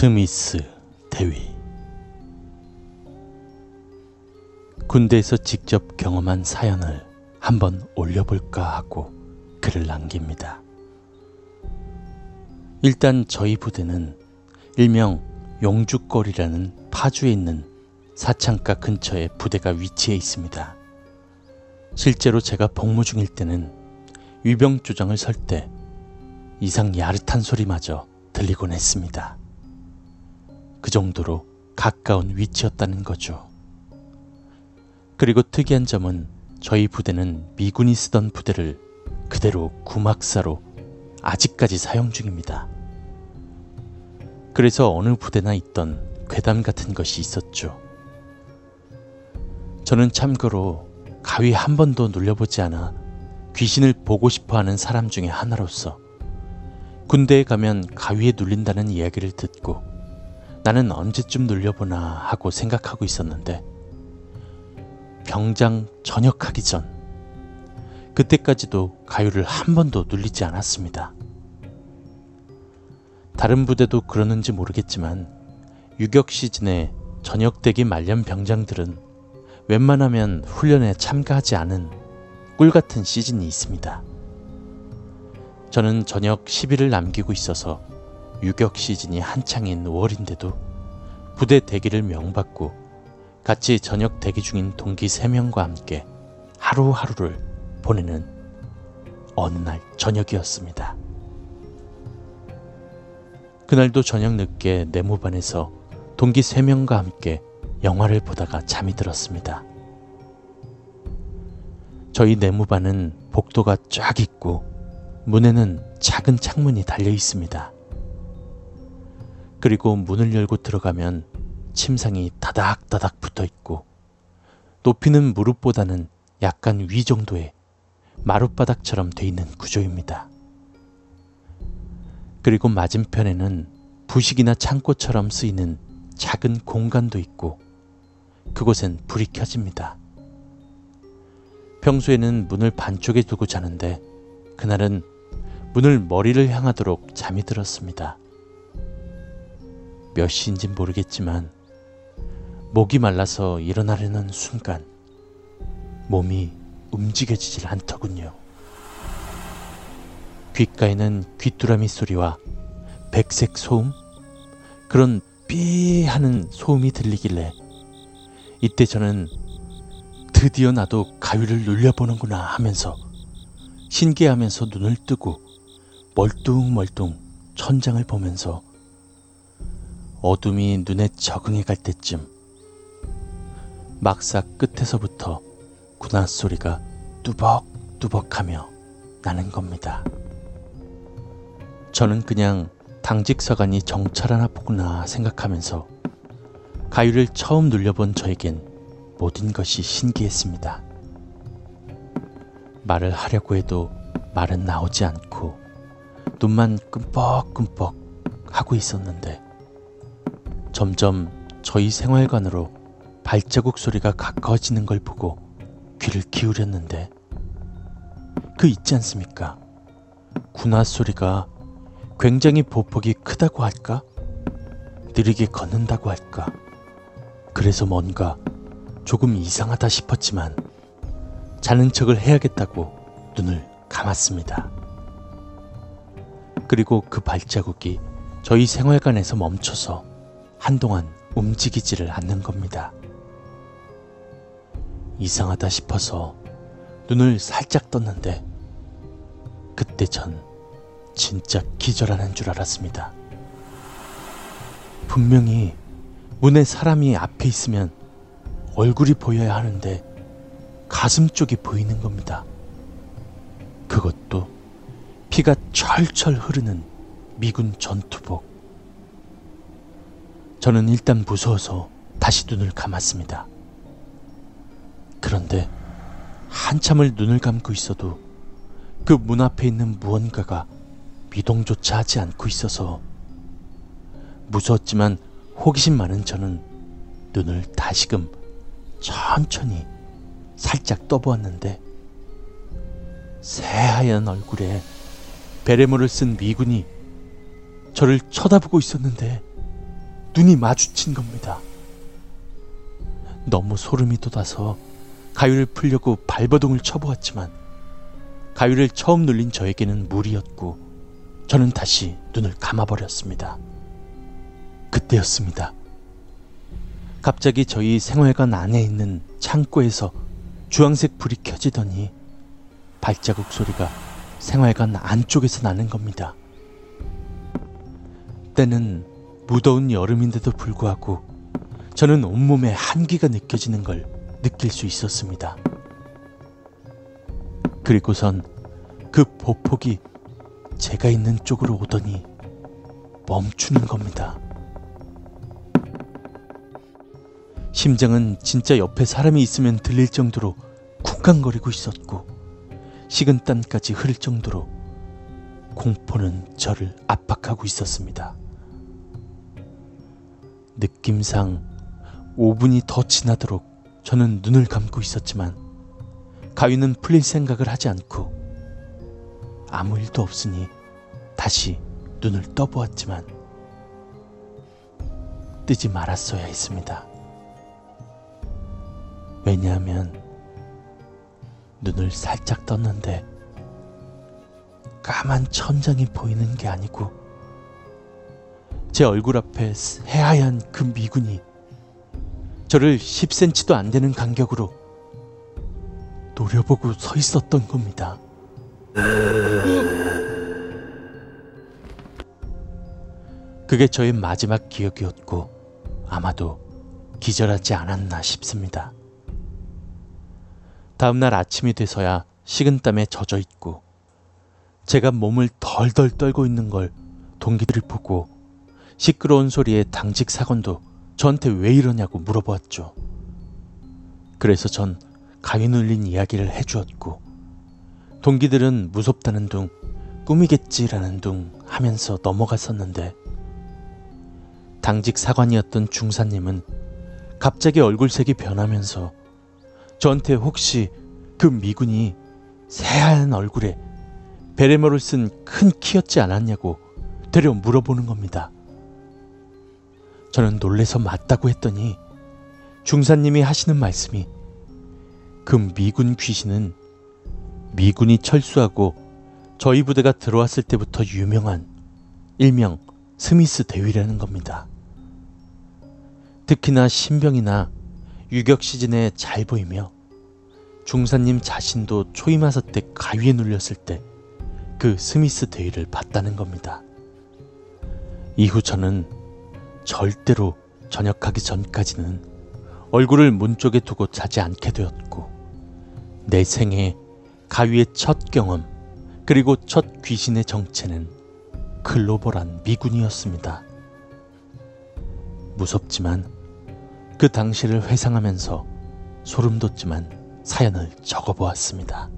스미스 대위 군대에서 직접 경험한 사연을 한번 올려볼까 하고 글을 남깁니다. 일단 저희 부대는 일명 용주거리라는 파주에 있는 사창가 근처에 부대가 위치해 있습니다. 실제로 제가 복무 중일 때는 위병 조장을 설 때 이상 야릇한 소리마저 들리곤 했습니다. 그 정도로 가까운 위치였다는 거죠. 그리고 특이한 점은 저희 부대는 미군이 쓰던 부대를 그대로 구막사로 아직까지 사용 중입니다. 그래서 어느 부대나 있던 괴담 같은 것이 있었죠. 저는 참고로 가위 한 번도 눌려보지 않아 귀신을 보고 싶어 하는 사람 중에 하나로서 군대에 가면 가위에 눌린다는 이야기를 듣고 나는 언제쯤 눌려보나 하고 생각하고 있었는데 병장 전역하기 전 그때까지도 가위를 한 번도 눌리지 않았습니다. 다른 부대도 그러는지 모르겠지만 유격 시즌에 전역대기 말년 병장들은 웬만하면 훈련에 참가하지 않은 꿀 같은 시즌이 있습니다. 저는 저녁 10일을 남기고 있어서 유격 시즌이 한창인 5월인데도 부대 대기를 명받고 같이 저녁 대기 중인 동기 3명과 함께 하루하루를 보내는 어느 날 저녁이었습니다. 그날도 저녁 늦게 네모반에서 동기 3명과 함께 영화를 보다가 잠이 들었습니다. 저희 네모반은 복도가 쫙 있고 문에는 작은 창문이 달려 있습니다. 그리고 문을 열고 들어가면 침상이 다닥다닥 붙어 있고 높이는 무릎보다는 약간 위 정도의 마룻바닥처럼 돼 있는 구조입니다. 그리고 맞은편에는 부식이나 창고처럼 쓰이는 작은 공간도 있고 그곳엔 불이 켜집니다. 평소에는 문을 반쪽에 두고 자는데 그날은 문을 머리를 향하도록 잠이 들었습니다. 몇 시인진 모르겠지만 목이 말라서 일어나려는 순간 몸이 움직여지질 않더군요. 귓가에는 귀뚜라미 소리와 백색 소음? 그런 삐 하는 소음이 들리길래 이때 저는 드디어 나도 가위를 눌려보는구나 하면서 신기하면서 눈을 뜨고 멀뚱멀뚱 천장을 보면서 어둠이 눈에 적응해 갈 때쯤 막사 끝에서부터 군화 소리가 뚜벅뚜벅하며 나는 겁니다. 저는 그냥 당직 서관이 정찰 하나 보구나 생각하면서 가위를 처음 눌려본 저에겐 모든 것이 신기했습니다. 말을 하려고 해도 말은 나오지 않고 눈만 끔뻑끔뻑 하고 있었는데 점점 저희 생활관으로 발자국 소리가 가까워지는 걸 보고 귀를 기울였는데 그 있지 않습니까? 군화 소리가 굉장히 보폭이 크다고 할까? 느리게 걷는다고 할까? 그래서 뭔가 조금 이상하다 싶었지만 자는 척을 해야겠다고 눈을 감았습니다. 그리고 그 발자국이 저희 생활관에서 멈춰서 한동안 움직이지를 않는 겁니다. 이상하다 싶어서 눈을 살짝 떴는데 그때 전 진짜 기절하는 줄 알았습니다. 분명히 문에 사람이 앞에 있으면 얼굴이 보여야 하는데 가슴 쪽이 보이는 겁니다. 그것도 피가 철철 흐르는 미군 전투복. 저는 일단 무서워서 다시 눈을 감았습니다. 그런데 한참을 눈을 감고 있어도 그 문 앞에 있는 무언가가 미동조차 하지 않고 있어서 무서웠지만 호기심 많은 저는 눈을 다시금 천천히 살짝 떠보았는데 새하얀 얼굴에 베레모를 쓴 미군이 저를 쳐다보고 있었는데 눈이 마주친 겁니다. 너무 소름이 돋아서 가위를 풀려고 발버둥을 쳐보았지만 가위를 처음 눌린 저에게는 무리였고 저는 다시 눈을 감아버렸습니다. 그때였습니다. 갑자기 저희 생활관 안에 있는 창고에서 주황색 불이 켜지더니 발자국 소리가 생활관 안쪽에서 나는 겁니다. 때는 무더운 여름인데도 불구하고 저는 온몸에 한기가 느껴지는 걸 느낄 수 있었습니다. 그리고선 그 보폭이 제가 있는 쪽으로 오더니 멈추는 겁니다. 심장은 진짜 옆에 사람이 있으면 들릴 정도로 쿵쾅거리고 있었고 식은땀까지 흐를 정도로 공포는 저를 압박하고 있었습니다. 느낌상 5분이 더 지나도록 저는 눈을 감고 있었지만 가위는 풀릴 생각을 하지 않고 아무 일도 없으니 다시 눈을 떠보았지만 뜨지 말았어야 했습니다. 왜냐하면 눈을 살짝 떴는데 까만 천장이 보이는 게 아니고 제 얼굴 앞에 새하얀 그 미군이 저를 10cm도 안 되는 간격으로 노려보고 서 있었던 겁니다. 그게 저의 마지막 기억이었고 아마도 기절하지 않았나 싶습니다. 다음날 아침이 돼서야 식은땀에 젖어 있고 제가 몸을 덜덜 떨고 있는 걸 동기들이 보고 시끄러운 소리에 당직 사건도 저한테 왜 이러냐고 물어보았죠. 그래서 전 가위 눌린 이야기를 해주었고 동기들은 무섭다는 둥 꿈이겠지라는 둥 하면서 넘어갔었는데 당직 사관이었던 중사님은 갑자기 얼굴색이 변하면서 저한테 혹시 그 미군이 새하얀 얼굴에 베레모를 쓴 큰 키였지 않았냐고 되려 물어보는 겁니다. 저는 놀래서 맞다고 했더니 중사님이 하시는 말씀이 그 미군 귀신은 미군이 철수하고 저희 부대가 들어왔을 때부터 유명한 일명 스미스 대위라는 겁니다. 특히나 신병이나 유격 시즌에 잘 보이며 중사님 자신도 초임하사 때 가위에 눌렸을 때 그 스미스 대위를 봤다는 겁니다. 이후 저는 절대로 전역하기 전까지는 얼굴을 문 쪽에 두고 자지 않게 되었고 내 생애 가위의 첫 경험 그리고 첫 귀신의 정체는 글로벌한 미군이었습니다. 무섭지만 그 당시를 회상하면서 소름 돋지만 사연을 적어보았습니다.